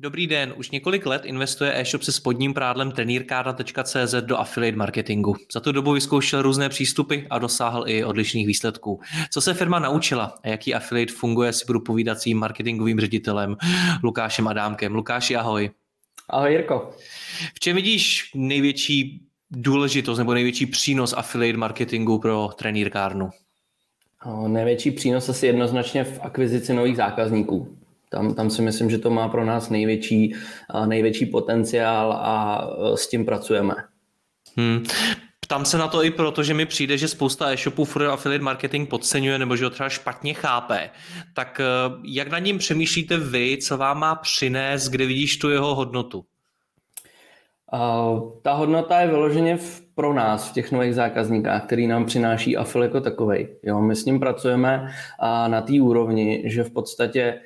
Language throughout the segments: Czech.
Dobrý den, už několik let investuje e-shop se spodním prádlem trenýrkárna.cz do affiliate marketingu. Za tu dobu vyzkoušel různé přístupy a dosáhl i odlišných výsledků. Co se firma naučila a jaký affiliate funguje, si budu povídat svým marketingovým ředitelem Lukášem Adámkem. Lukáši, ahoj. Ahoj Jirko. V čem vidíš největší důležitost nebo největší přínos affiliate marketingu pro trenýrkárnu? Největší přínos asi jednoznačně v akvizici nových zákazníků. Tam, tam si myslím, že to má pro nás největší, největší potenciál a e, s tím pracujeme. Hmm. Ptám se na to i proto, že mi přijde, že spousta e-shopů for affiliate marketing podceňuje nebo že ho třeba špatně chápe. Tak e, jak na ním přemýšlíte vy, co vám má přinést, kde vidíš tu jeho hodnotu? Uh, ta hodnota je vyloženě v, pro nás v těch nových zákazníkách, který nám přináší Affil jako takovej. Jo, my s ním pracujeme uh, na té úrovni, že v podstatě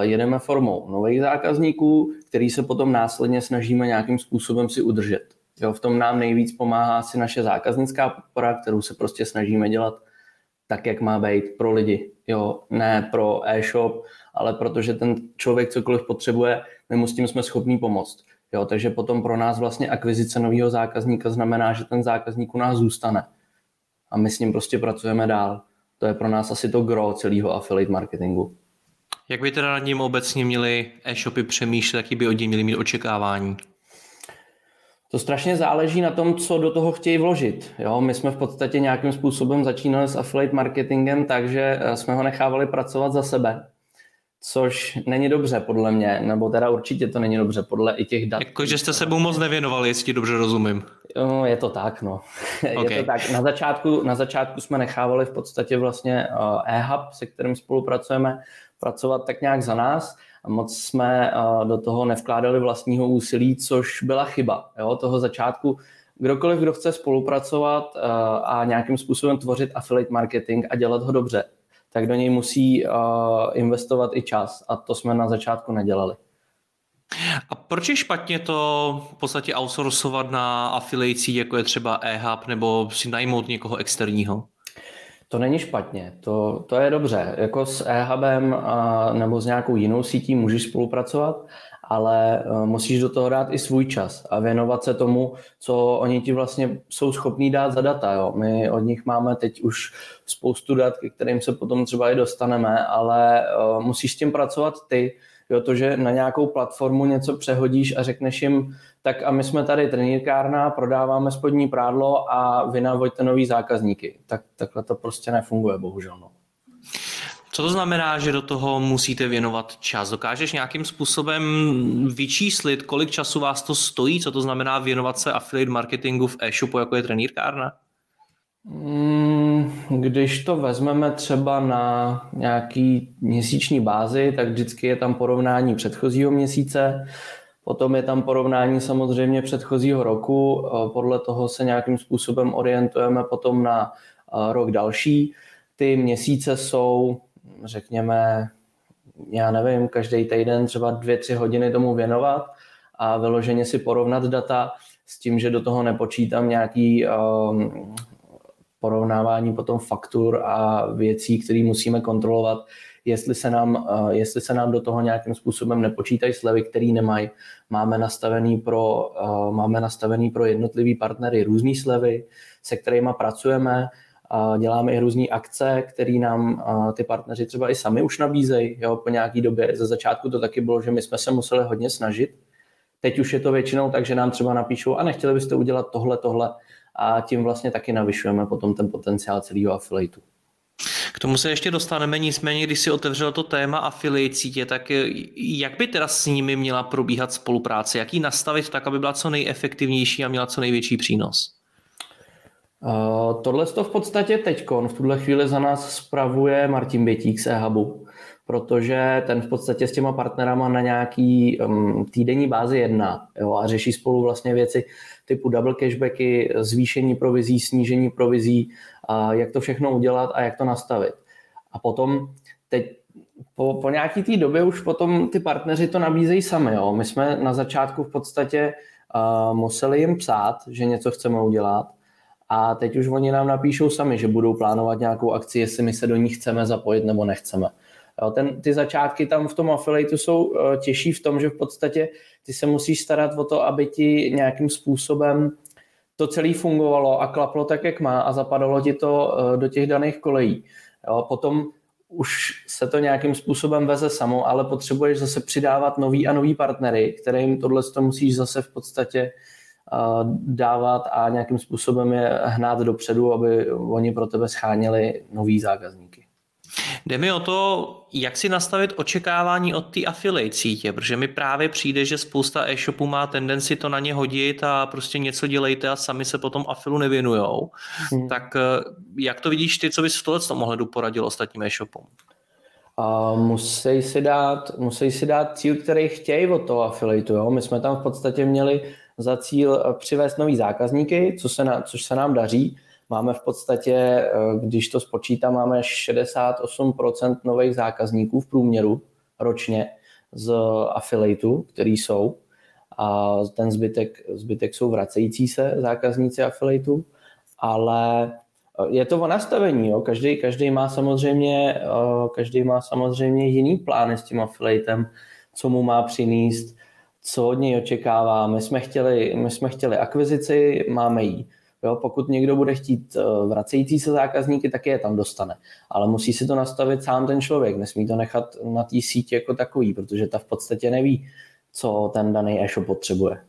jedeme formou nových zákazníků, který se potom následně snažíme nějakým způsobem si udržet. Jo, v tom nám nejvíc pomáhá si naše zákaznická podpora, kterou se prostě snažíme dělat tak, jak má být pro lidi. Jo, ne pro e-shop, ale protože ten člověk cokoliv potřebuje, my mu s tím jsme schopní pomoct. Jo, takže potom pro nás vlastně akvizice nového zákazníka znamená, že ten zákazník u nás zůstane. A my s ním prostě pracujeme dál. To je pro nás asi to gro celého affiliate marketingu. Jak by teda nad ním obecně měli e-shopy přemýšlet, jaký by od něj měli mít očekávání? To strašně záleží na tom, co do toho chtějí vložit. Jo, my jsme v podstatě nějakým způsobem začínali s affiliate marketingem, takže eh, jsme ho nechávali pracovat za sebe. Což není dobře podle mě, nebo teda určitě to není dobře podle i těch dat. Jakože jste se mu moc nevěnovali, jestli dobře rozumím. Jo, je to tak, no. Okay. je to tak. Na začátku, na začátku jsme nechávali v podstatě vlastně eh, e-hub, se kterým spolupracujeme, pracovat tak nějak za nás a moc jsme eh, do toho nevkládali vlastního úsilí, což byla chyba. Jo, toho začátku kdokoliv, kdo chce spolupracovat eh, a nějakým způsobem tvořit affiliate marketing a dělat ho dobře, tak do něj musí eh, investovat i čas a to jsme na začátku nedělali. A proč je špatně to v podstatě outsourcovat na afiliacích, jako je třeba e-hub, nebo si najmout někoho externího? To není špatně, to, to je dobře. Jako s e-hubem a, nebo s nějakou jinou sítí můžeš spolupracovat, ale a, musíš do toho dát i svůj čas a věnovat se tomu, co oni ti vlastně jsou schopní dát za data. Jo. My od nich máme teď už spoustu dat, ke kterým se potom třeba i dostaneme, ale a, musíš s tím pracovat ty, Jo, to, že na nějakou platformu něco přehodíš a řekneš jim, tak a my jsme tady trenýrkárna, prodáváme spodní prádlo a vy navoďte nový zákazníky. Tak, takhle to prostě nefunguje, bohužel. No. Co to znamená, že do toho musíte věnovat čas? Dokážeš nějakým způsobem vyčíslit, kolik času vás to stojí? Co to znamená věnovat se affiliate marketingu v e-shopu, jako je trenýrkárna? Mm, když to vezmeme třeba na nějaký měsíční bázi, tak vždycky je tam porovnání předchozího měsíce, potom je tam porovnání samozřejmě předchozího roku, podle toho se nějakým způsobem orientujeme potom na rok další. Ty měsíce jsou, řekněme, já nevím, každý týden třeba dvě, tři hodiny tomu věnovat a vyloženě si porovnat data s tím, že do toho nepočítám nějaký um, porovnávání potom faktur a věcí, které musíme kontrolovat, jestli se, nám, eh, jestli se nám do toho nějakým způsobem nepočítají slevy, které nemají. Máme nastavený pro, eh, máme nastavený pro jednotlivý partnery různé slevy, se kterými pracujeme, děláme i různé akce, které nám eh, ty partneři třeba i sami už nabízejí jo, po nějaké době. Ze začátku to taky bylo, že my jsme se museli hodně snažit. Teď už je to většinou tak, že nám třeba napíšou, a nechtěli byste udělat tohle, tohle, a tím vlastně taky navyšujeme potom ten potenciál celého affiliateu. K tomu se ještě dostaneme, nicméně, když si otevřel to téma affiliate sítě, tak jak by teda s nimi měla probíhat spolupráce? Jak ji nastavit tak, aby byla co nejefektivnější a měla co největší přínos? Uh, tohle to v podstatě teď v tuhle chvíli za nás spravuje Martin Bětík z eHubu, protože ten v podstatě s těma partnerama na nějaký um, týdenní bázi jedná jo, a řeší spolu vlastně věci typu double cashbacky, zvýšení provizí, snížení provizí, a jak to všechno udělat a jak to nastavit. A potom teď po, po nějaký té době už potom ty partneři to nabízejí sami. Jo. My jsme na začátku v podstatě uh, museli jim psát, že něco chceme udělat a teď už oni nám napíšou sami, že budou plánovat nějakou akci, jestli my se do ní chceme zapojit nebo nechceme. Jo, ten, ty začátky tam v tom affiliateu jsou uh, těžší v tom, že v podstatě ty se musíš starat o to, aby ti nějakým způsobem to celé fungovalo a klaplo tak, jak má a zapadalo ti to uh, do těch daných kolejí. Jo, potom už se to nějakým způsobem veze samo, ale potřebuješ zase přidávat nový a nový partnery, kterým tohle to musíš zase v podstatě dávat a nějakým způsobem je hnát dopředu, aby oni pro tebe scháněli nový zákazníky. Jde mi o to, jak si nastavit očekávání od té affiliate sítě, protože mi právě přijde, že spousta e-shopů má tendenci to na ně hodit a prostě něco dělejte a sami se potom afilu nevěnujou. Hmm. Tak eh, jak to vidíš ty, co bys v tohle tom ohledu poradil ostatním e-shopům? Uh, musí si dát, musí si dát cíl, který chtějí od toho affiliateu. Jo? My jsme tam v podstatě měli za cíl eh, přivést nový zákazníky, co se na, což se nám daří. Máme v podstatě, eh, když to spočítám, máme 68% nových zákazníků v průměru ročně z affiliateu, který jsou. A ten zbytek, zbytek jsou vracející se zákazníci affiliateu, ale eh, je to o nastavení. Jo. Každý, každý, má samozřejmě, každý má samozřejmě jiný plány s tím affiliatem, co mu má přinést, co od něj očekává. My jsme chtěli, my jsme chtěli akvizici, máme ji. Jo, pokud někdo bude chtít eh, vracející se zákazníky, tak je tam dostane. Ale musí si to nastavit sám ten člověk, nesmí to nechat na té síti jako takový, protože ta v podstatě neví, co ten daný e-shop potřebuje.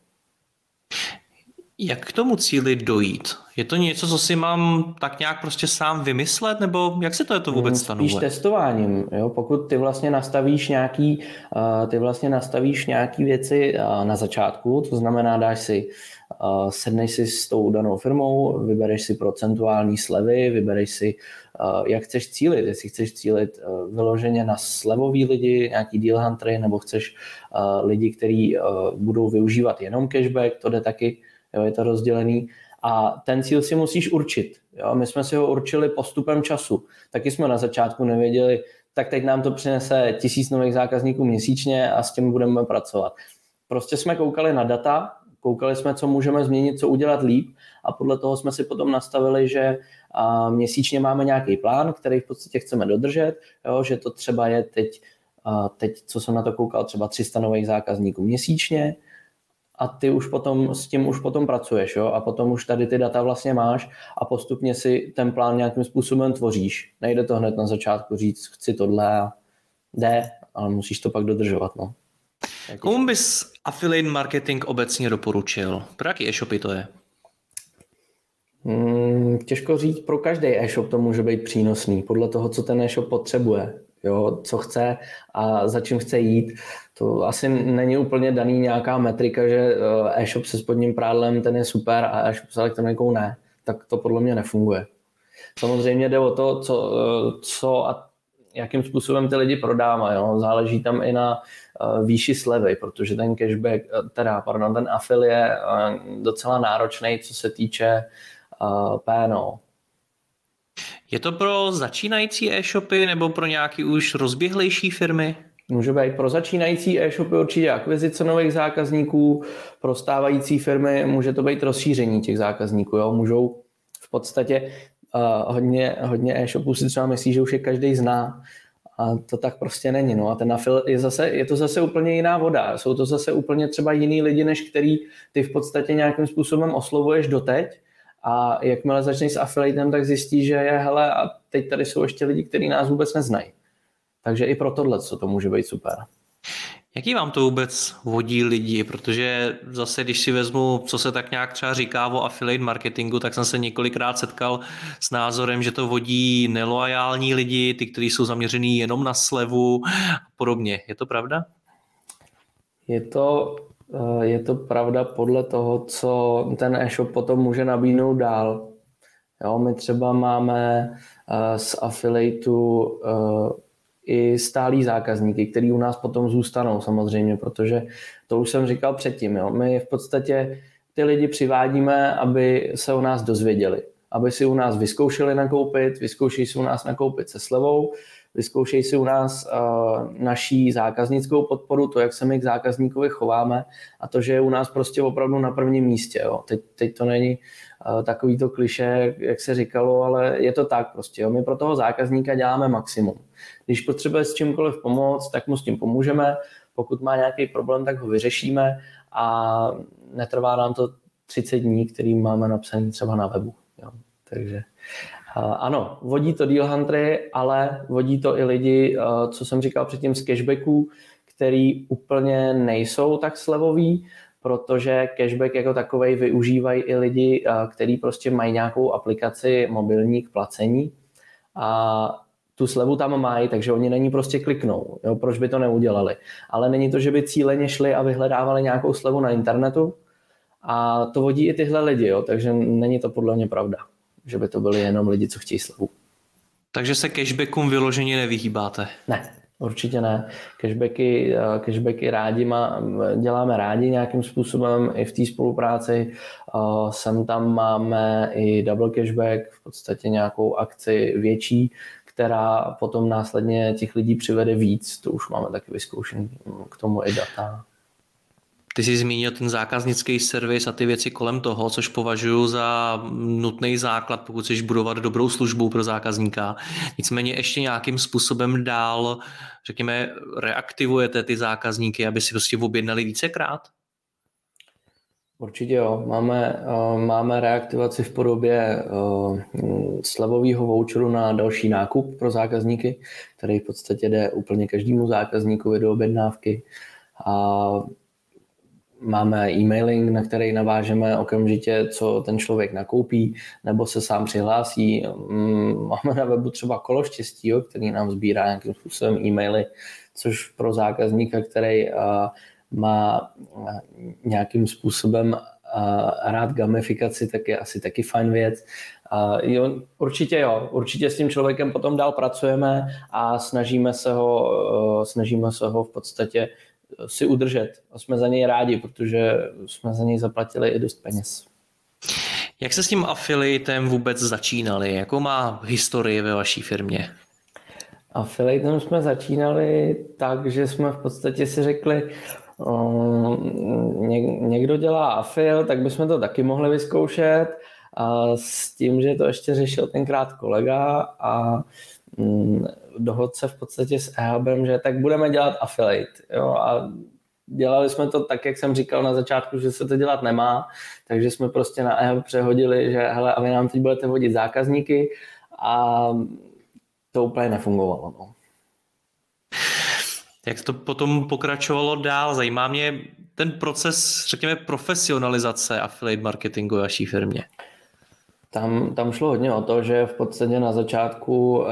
Jak k tomu cíli dojít? Je to něco, co si mám tak nějak prostě sám vymyslet, nebo jak se to je to vůbec hmm, stanovuje? Spíš testováním. Jo? Pokud ty vlastně nastavíš nějaký, uh, ty vlastně nastavíš nějaký věci uh, na začátku, to znamená, dáš si, uh, sedneš si s tou danou firmou, vybereš si procentuální slevy, vybereš si, jak chceš cílit, jestli chceš cílit vyloženě na slevový lidi, nějaký deal huntery, nebo chceš lidi, kteří budou využívat jenom cashback, to jde taky jo, je to rozdělený. A ten cíl si musíš určit. Jo. My jsme si ho určili postupem času. Taky jsme na začátku nevěděli, tak teď nám to přinese tisíc nových zákazníků měsíčně a s tím budeme pracovat. Prostě jsme koukali na data, koukali jsme, co můžeme změnit, co udělat líp a podle toho jsme si potom nastavili, že měsíčně máme nějaký plán, který v podstatě chceme dodržet, jo, že to třeba je teď, teď, co jsem na to koukal, třeba 300 nových zákazníků měsíčně, a ty už potom s tím už potom pracuješ, jo? a potom už tady ty data vlastně máš a postupně si ten plán nějakým způsobem tvoříš. Nejde to hned na začátku říct, chci tohle a jde, ale musíš to pak dodržovat. No. Komu bys affiliate marketing obecně doporučil? Pro jaký e-shopy to je? Hmm, těžko říct, pro každý e-shop to může být přínosný, podle toho, co ten e-shop potřebuje jo, co chce a za čím chce jít. To asi není úplně daný nějaká metrika, že eh, e-shop se spodním prádlem ten je super a e-shop s elektronikou ne. Tak to podle mě nefunguje. Samozřejmě jde o to, co, eh, co a jakým způsobem ty lidi prodávají. Jo. Záleží tam i na uh, výši slevy, protože ten cashback, teda, pardon, ten afil je docela náročný, co se týče PNO. Je to pro začínající e-shopy nebo pro nějaký už rozběhlejší firmy? Může být pro začínající e-shopy určitě akvizice nových zákazníků, pro stávající firmy může to být rozšíření těch zákazníků. Jo? Můžou v podstatě uh, hodně, hodně e-shopů si třeba myslí, že už je každý zná, a to tak prostě není. No a ten afil je, zase, je to zase úplně jiná voda. Jsou to zase úplně třeba jiný lidi, než který ty v podstatě nějakým způsobem oslovuješ doteď a jakmile začneš s affiliatem, tak zjistíš, že je, hele, a teď tady jsou ještě lidi, kteří nás vůbec neznají. Takže i pro tohle co to může být super. Jaký vám to vůbec vodí lidi? Protože zase, když si vezmu, co se tak nějak třeba říká o affiliate marketingu, tak jsem se několikrát setkal s názorem, že to vodí neloajální lidi, ty, kteří jsou zaměřený jenom na slevu a podobně. Je to pravda? Je to, je to pravda podle toho, co ten e-shop potom může nabídnout dál. Jo, my třeba máme eh, z affiliateu eh, i stálí zákazníky, který u nás potom zůstanou samozřejmě, protože to už jsem říkal předtím. Jo. My v podstatě ty lidi přivádíme, aby se o nás dozvěděli, aby si u nás vyzkoušeli nakoupit, vyzkoušejí si u nás nakoupit se slevou, vyzkoušejí si u nás uh, naší zákaznickou podporu, to, jak se my k zákazníkovi chováme a to, že je u nás prostě opravdu na prvním místě. Jo. Teď, teď to není uh, takový to kliše, jak se říkalo, ale je to tak prostě. Jo. My pro toho zákazníka děláme maximum. Když potřebuje s čímkoliv pomoct, tak mu s tím pomůžeme. Pokud má nějaký problém, tak ho vyřešíme a netrvá nám to 30 dní, který máme napsaný třeba na webu. Jo. Takže ano, vodí to deal huntery, ale vodí to i lidi, co jsem říkal předtím z cashbacků, který úplně nejsou tak slevoví, protože cashback jako takový využívají i lidi, kteří prostě mají nějakou aplikaci mobilní k placení a tu slevu tam mají, takže oni není prostě kliknou. Jo, proč by to neudělali? Ale není to, že by cíleně šli a vyhledávali nějakou slevu na internetu a to vodí i tyhle lidi, jo, takže není to podle mě pravda že by to byli jenom lidi, co chtějí slevu. Takže se cashbackům vyloženě nevyhýbáte? Ne, určitě ne. Cashbacky, eh, cashbacky rádi má, děláme rádi nějakým způsobem i v té spolupráci. Eh, sem tam máme i double cashback, v podstatě nějakou akci větší, která potom následně těch lidí přivede víc. To už máme taky vyzkoušený k tomu i data. Ty jsi zmínil ten zákaznický servis a ty věci kolem toho, což považuji za nutný základ, pokud chceš budovat dobrou službu pro zákazníka. Nicméně ještě nějakým způsobem dál, řekněme, reaktivujete ty zákazníky, aby si prostě objednali vícekrát? Určitě jo. Máme, uh, máme reaktivaci v podobě uh, slevového voucheru na další nákup pro zákazníky, který v podstatě jde úplně každému zákazníkovi do objednávky. A máme e-mailing, na který navážeme okamžitě, co ten člověk nakoupí, nebo se sám přihlásí. Mm, máme na webu třeba kolo štěstí, jo, který nám sbírá nějakým způsobem e-maily, což pro zákazníka, který má nějakým způsobem rád gamifikaci, tak je asi taky fajn věc. jo, určitě jo, určitě s tím člověkem potom dál pracujeme a snažíme se ho, snažíme se ho v podstatě si udržet. A jsme za něj rádi, protože jsme za něj zaplatili i dost peněz. Jak se s tím afiliatem vůbec začínali? Jakou má historii ve vaší firmě? Affiliatem jsme začínali tak, že jsme v podstatě si řekli, um, někdo dělá afil, tak bychom to taky mohli vyzkoušet. A s tím, že to ještě řešil tenkrát kolega a Mm, dohodl se v podstatě s EHBem, že tak budeme dělat affiliate. Jo, a dělali jsme to tak, jak jsem říkal na začátku, že se to dělat nemá, takže jsme prostě na EHB přehodili, že hele, a vy nám teď budete vodit zákazníky a to úplně nefungovalo. No. Jak to potom pokračovalo dál? Zajímá mě ten proces, řekněme, profesionalizace affiliate marketingu vaší firmě. Tam, tam šlo hodně o to, že v podstatě na začátku uh,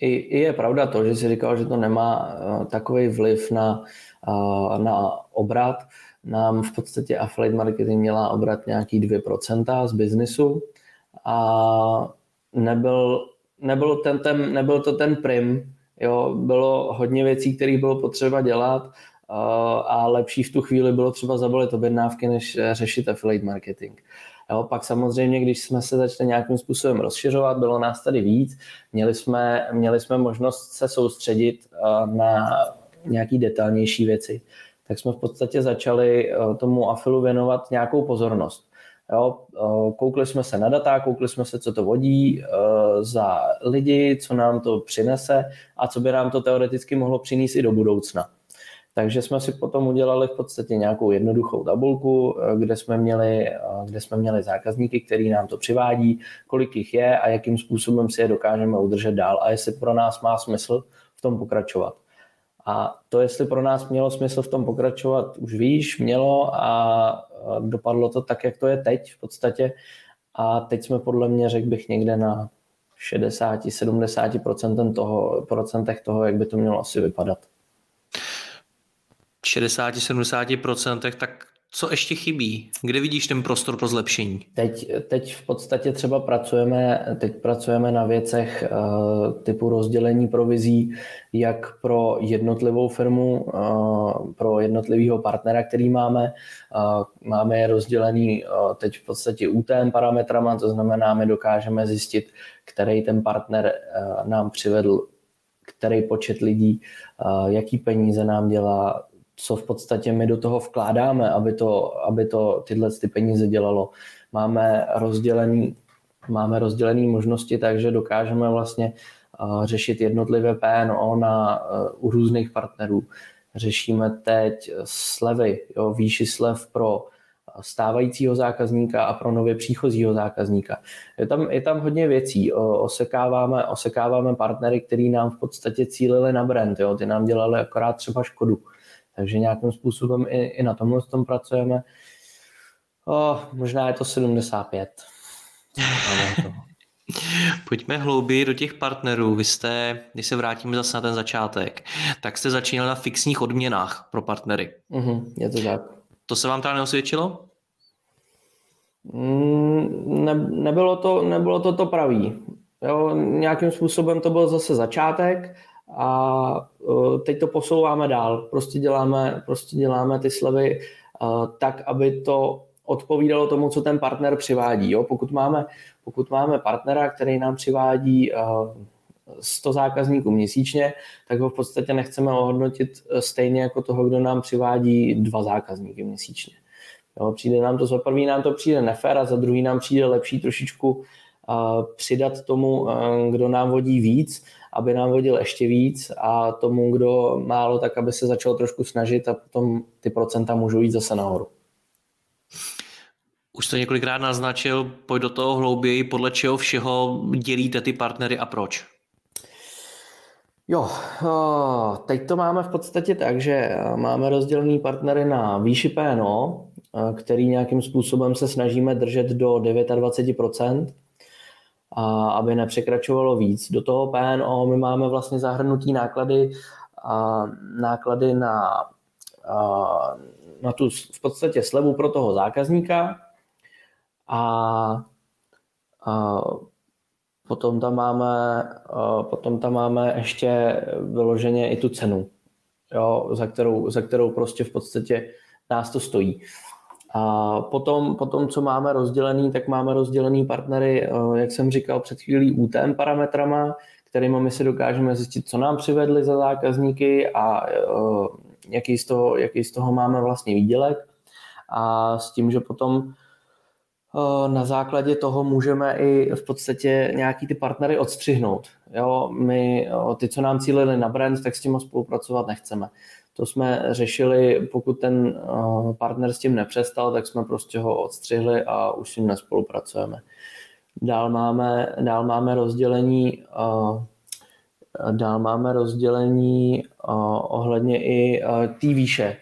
i, i je pravda to, že si říkal, že to nemá uh, takový vliv na, uh, na obrat. Nám v podstatě affiliate marketing měla obrat nějaký 2% z biznisu a nebyl, nebyl, ten, ten, nebyl to ten prim, jo, bylo hodně věcí, které bylo potřeba dělat a lepší v tu chvíli bylo třeba zabalit objednávky, než řešit affiliate marketing. Jo, pak samozřejmě, když jsme se začali nějakým způsobem rozšiřovat, bylo nás tady víc, měli jsme, měli jsme možnost se soustředit eh, na nějaký detailnější věci, tak jsme v podstatě začali eh, tomu afilu věnovat nějakou pozornost. Jo, eh, koukli jsme se na data, koukli jsme se, co to vodí za lidi, co nám to přinese a co by nám to teoreticky mohlo přinést i do budoucna. Takže jsme si potom udělali v podstatě nějakou jednoduchou tabulku, eh, kde jsme měli, eh, kde jsme měli zákazníky, který nám to přivádí, kolik jich je a jakým způsobem si je dokážeme udržet dál a jestli pro nás má smysl v tom pokračovat. A to, jestli pro nás mělo smysl v tom pokračovat, už víš, mělo a dopadlo to tak, jak to je teď v podstatě. A teď jsme podle mě, řekl bych, někde na 60-70% toho, procentech toho, jak by to mělo asi vypadat. 60-70%, tak co ještě chybí? Kde vidíš ten prostor pro zlepšení? Teď, teď v podstatě třeba pracujeme, teď pracujeme na věcech uh, typu rozdělení provizí, jak pro jednotlivou firmu, uh, pro jednotlivého partnera, který máme. Uh, máme je rozdělený uh, teď v podstatě UTM parametrama, to znamená, my dokážeme zjistit, který ten partner uh, nám přivedl který počet lidí, jaký peníze nám dělá, co v podstatě my do toho vkládáme, aby to, aby to tyhle ty peníze dělalo. Máme rozdělený, máme rozdělený možnosti, takže dokážeme vlastně uh, řešit jednotlivé PNO na, uh, u různých partnerů. Řešíme teď slevy, jo, výši slev pro stávajícího zákazníka a pro nově příchozího zákazníka. Je tam, je tam hodně věcí. Osekáváme, osekáváme partnery, který nám v podstatě cílili na brand. Jo. Ty nám dělali akorát třeba škodu. Takže nějakým způsobem i, i na tomhle tom pracujeme. O, možná je to 75. Pojďme hlouběji do těch partnerů. Vy jste, když se vrátíme zase na ten začátek, tak jste začínali na fixních odměnách pro partnery. Mm-hmm, je to tak. To se vám teda neosvědčilo? Mm, ne, nebylo, to, nebylo to to pravý. Jo, nějakým způsobem to byl zase začátek a e, teď to posouváme dál. Prostě děláme, prostě děláme ty slevy e, tak, aby to odpovídalo tomu, co ten partner přivádí. Jo? Pokud, máme, pokud máme partnera, který nám přivádí 100 e, zákazníků měsíčně, tak ho v podstatě nechceme ohodnotit stejně jako toho, kdo nám přivádí dva zákazníky měsíčně. Jo, přijde nám to za prvý nám to přijde nefér a za druhý nám přijde lepší trošičku uh, přidat tomu, uh, kdo nám vodí víc aby nám vodil ještě víc a tomu, kdo málo, tak aby se začal trošku snažit a potom ty procenta můžou jít zase nahoru. Už to několikrát naznačil, pojď do toho hlouběji, podle čeho všeho dělíte ty partnery a proč? Jo, teď to máme v podstatě tak, že máme rozdělený partnery na výši PNO, který nějakým způsobem se snažíme držet do 29%, a aby nepřekračovalo víc. Do toho PNO my máme vlastně zahrnutý náklady, a náklady na, a, na tu v podstatě slevu pro toho zákazníka a, a potom tam máme, a potom tam máme ještě vyloženě i tu cenu, jo, za, kterou, za kterou prostě v podstatě nás to stojí. A potom, potom, co máme rozdělený, tak máme rozdělený partnery, eh, jak jsem říkal před chvílí, UTM parametrama, kterými my si dokážeme zjistit, co nám přivedli za zákazníky a eh, jaký z toho, jaký z toho máme vlastně výdělek. A s tím, že potom eh, na základě toho můžeme i v podstatě nějaký ty partnery odstřihnout. Jo, my, ty, co nám cílili na brand, tak s tím spolupracovat nechceme. To jsme řešili, pokud ten eh, partner s tím nepřestal, tak jsme prostě ho odstřihli a už s ním nespolupracujeme. Dál máme, dál máme rozdělení eh, Dál máme rozdělení eh, ohledně i té výše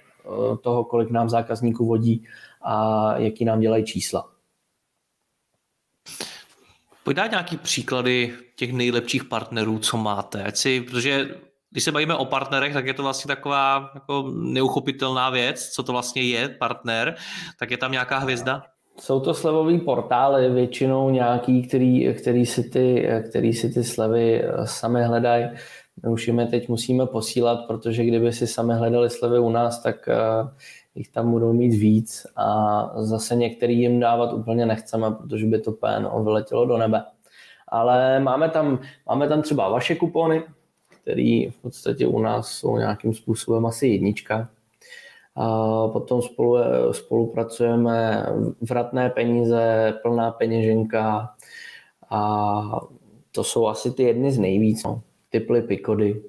toho, kolik nám zákazníků vodí a jaký nám dělají čísla. Pojď dát nějaký příklady těch nejlepších partnerů, co máte, ať si, protože když se bavíme o partnerech, tak je to vlastně taková jako neuchopitelná věc, co to vlastně je partner, tak je tam nějaká hvězda? Jsou to slevové portály, většinou nějaký, který, který, si ty, který si ty slevy eh, sami hledají. My už jim teď musíme posílat, protože kdyby si sami hledali slevy u nás, tak uh, jich tam budou mít víc a zase některý jim dávat úplně nechceme, protože by to PNO vyletělo do nebe. Ale máme tam, máme tam třeba vaše kupony, který v podstatě u nás jsou nějakým způsobem asi jednička. A potom spolu, spolupracujeme vratné peníze, plná peněženka a to jsou asi ty jedny z nejvíc. No. Typly, pikody.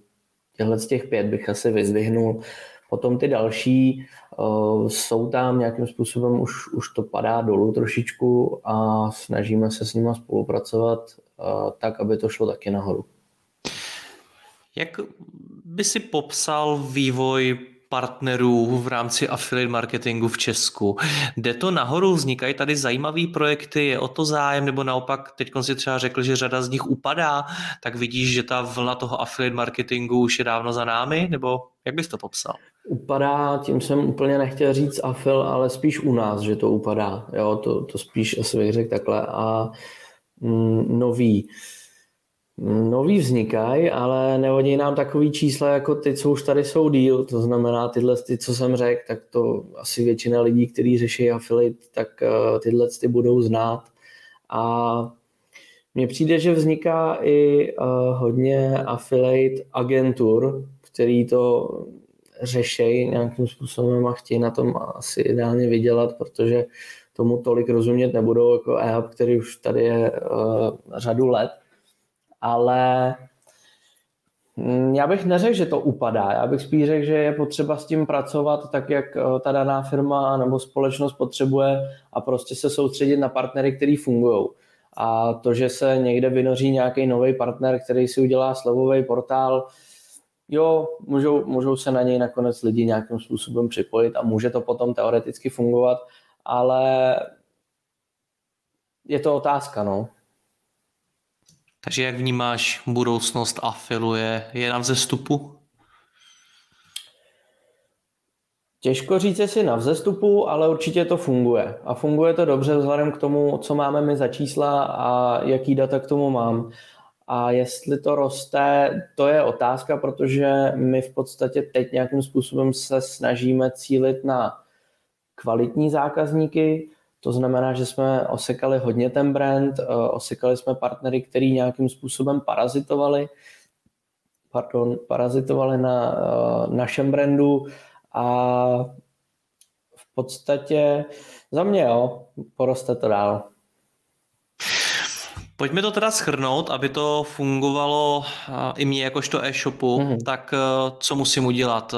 Těhle z těch pět bych asi vyzdvihnul. Potom ty další uh, jsou tam nějakým způsobem, už, už to padá dolů trošičku a snažíme se s nimi spolupracovat uh, tak, aby to šlo taky nahoru. Jak by si popsal vývoj partnerů v rámci affiliate marketingu v Česku. Jde to nahoru, vznikají tady zajímavé projekty, je o to zájem, nebo naopak teď si třeba řekl, že řada z nich upadá, tak vidíš, že ta vlna toho affiliate marketingu už je dávno za námi, nebo jak bys to popsal? Upadá, tím jsem úplně nechtěl říct afil, ale spíš u nás, že to upadá. Jo, to, to spíš asi bych řekl takhle. A mm, nový. Nový vznikají, ale nevodí nám takový čísla jako ty, co už tady jsou díl, to znamená tyhle, ty, co jsem řekl, tak to asi většina lidí, kteří řeší affiliate, tak uh, tyhle ty budou znát. A mně přijde, že vzniká i uh, hodně affiliate agentur, který to řešejí nějakým způsobem a chtějí na tom asi ideálně vydělat, protože tomu tolik rozumět nebudou jako e který už tady je uh, řadu let ale mm, já bych neřekl, že to upadá. Já bych spíš řekl, že je potřeba s tím pracovat tak, jak eh, ta daná firma nebo společnost potřebuje a prostě se soustředit na partnery, který fungují. A to, že se někde vynoří nějaký nový partner, který si udělá slevový portál, jo, můžou, můžou se na něj nakonec lidi nějakým způsobem připojit a může to potom teoreticky fungovat, ale je to otázka, no. Takže jak vnímáš budoucnost afiluje? Je na vzestupu? Těžko říct, jestli na vzestupu, ale určitě to funguje. A funguje to dobře vzhledem k tomu, co máme my za čísla a jaký data k tomu mám. A jestli to roste, to je otázka, protože my v podstatě teď nějakým způsobem se snažíme cílit na kvalitní zákazníky, to znamená, že jsme osekali hodně ten brand, eh, osekali jsme partnery, který nějakým způsobem parazitovali, pardon, parazitovali na uh, našem brandu a v podstatě za mě jo, poroste to dál. Pojďme to teda schrnout, aby to fungovalo i mě jakožto e-shopu, mm-hmm. tak co musím udělat?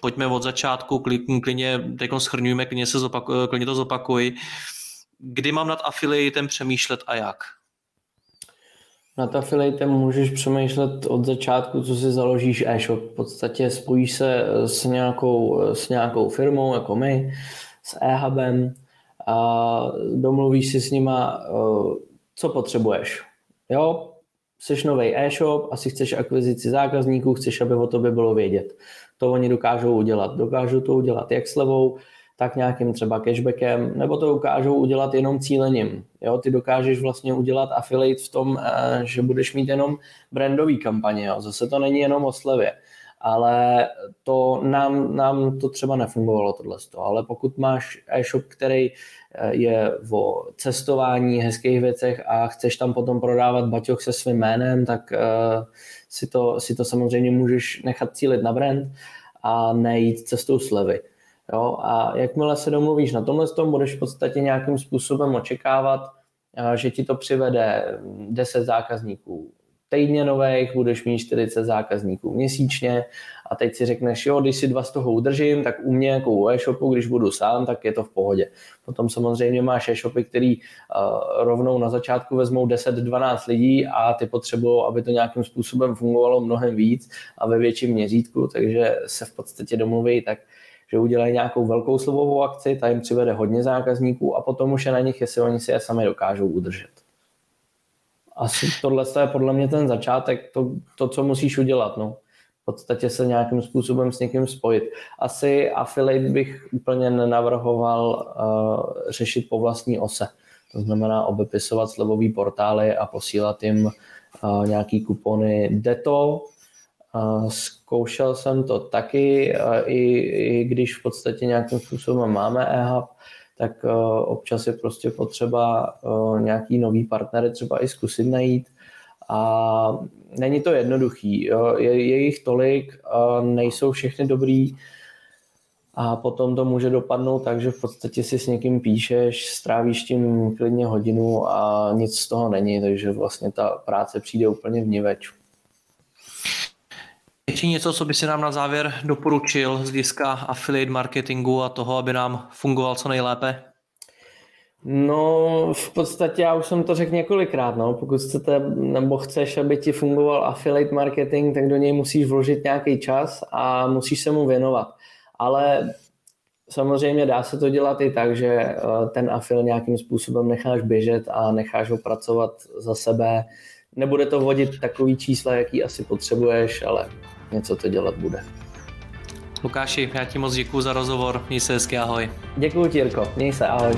Pojďme od začátku, klidně, teď schrňujeme, klidně, se zopakuj, klidně to zopakuj. Kdy mám nad affiliatem přemýšlet a jak? Nad affiliatem můžeš přemýšlet od začátku, co si založíš e-shop. V podstatě spojíš se s nějakou, s nějakou firmou, jako my, s e-hubem a domluvíš si s nima, co potřebuješ. Jo, jsi nový e-shop, asi chceš akvizici zákazníků, chceš, aby o tobě bylo vědět. To oni dokážou udělat. Dokážou to udělat jak slevou, tak nějakým třeba cashbackem, nebo to dokážou udělat jenom cílením. Jo, ty dokážeš vlastně udělat affiliate v tom, eh, že budeš mít jenom brandový kampaně. Jo. Zase to není jenom o slevě ale to nám, nám to třeba nefungovalo tohle. Ale pokud máš e-shop, který eh, je o cestování, hezkých věcech a chceš tam potom prodávat baťoch se svým jménem, tak uh, si, to, si to samozřejmě můžeš nechat cílit na brand a nejít cestou slevy. Jo? A jakmile se domluvíš na tomhle tom, budeš v podstatě nějakým způsobem očekávat, eh, že ti to přivede 10 zákazníků týdně nových, budeš mít 40 zákazníků měsíčně a teď si řekneš, jo, když si dva z toho udržím, tak u mě jako u e-shopu, když budu sám, tak je to v pohodě. Potom samozřejmě máš e-shopy, který uh, rovnou na začátku vezmou 10-12 lidí a ty potřebují, aby to nějakým způsobem fungovalo mnohem víc a ve větším měřítku, takže se v podstatě domluví tak že udělají nějakou velkou slovovou akci, ta jim přivede hodně zákazníků a potom už je na nich, jestli oni si je sami dokážou udržet. Asi tohle je podle mě ten začátek, to, to co musíš udělat. No. V podstatě se nějakým způsobem s někým spojit. Asi affiliate bych úplně nenavrhoval uh, řešit po vlastní ose. To znamená obepisovat slevové portály a posílat jim uh, nějaký kupony. Jde to, Zkoušel jsem to taky, i, i když v podstatě nějakým způsobem máme e-hub, tak e, občas je prostě potřeba e, nějaký nový partnery třeba i zkusit najít. A není to jednoduchý. Je, je jich tolik, nejsou všechny dobrý, a potom to může dopadnout tak, že v podstatě si s někým píšeš, strávíš tím klidně hodinu a nic z toho není, takže vlastně ta práce přijde úplně vniveč. Ještě něco, co by si nám na závěr doporučil z hlediska affiliate marketingu a toho, aby nám fungoval co nejlépe? No, v podstatě já už jsem to řekl několikrát, no. Pokud chcete, nebo chceš, aby ti fungoval affiliate marketing, tak do něj musíš vložit nějaký čas a musíš se mu věnovat. Ale samozřejmě dá se to dělat i tak, že eh, ten afil nějakým způsobem necháš běžet a necháš ho pracovat za sebe. Nebude to vodit takový čísla, jaký asi potřebuješ, ale něco to dělat bude. Lukáši, já ti moc děkuji za rozhovor, měj se hezky, ahoj. Děkuji ti, Jirko, měj se, ahoj.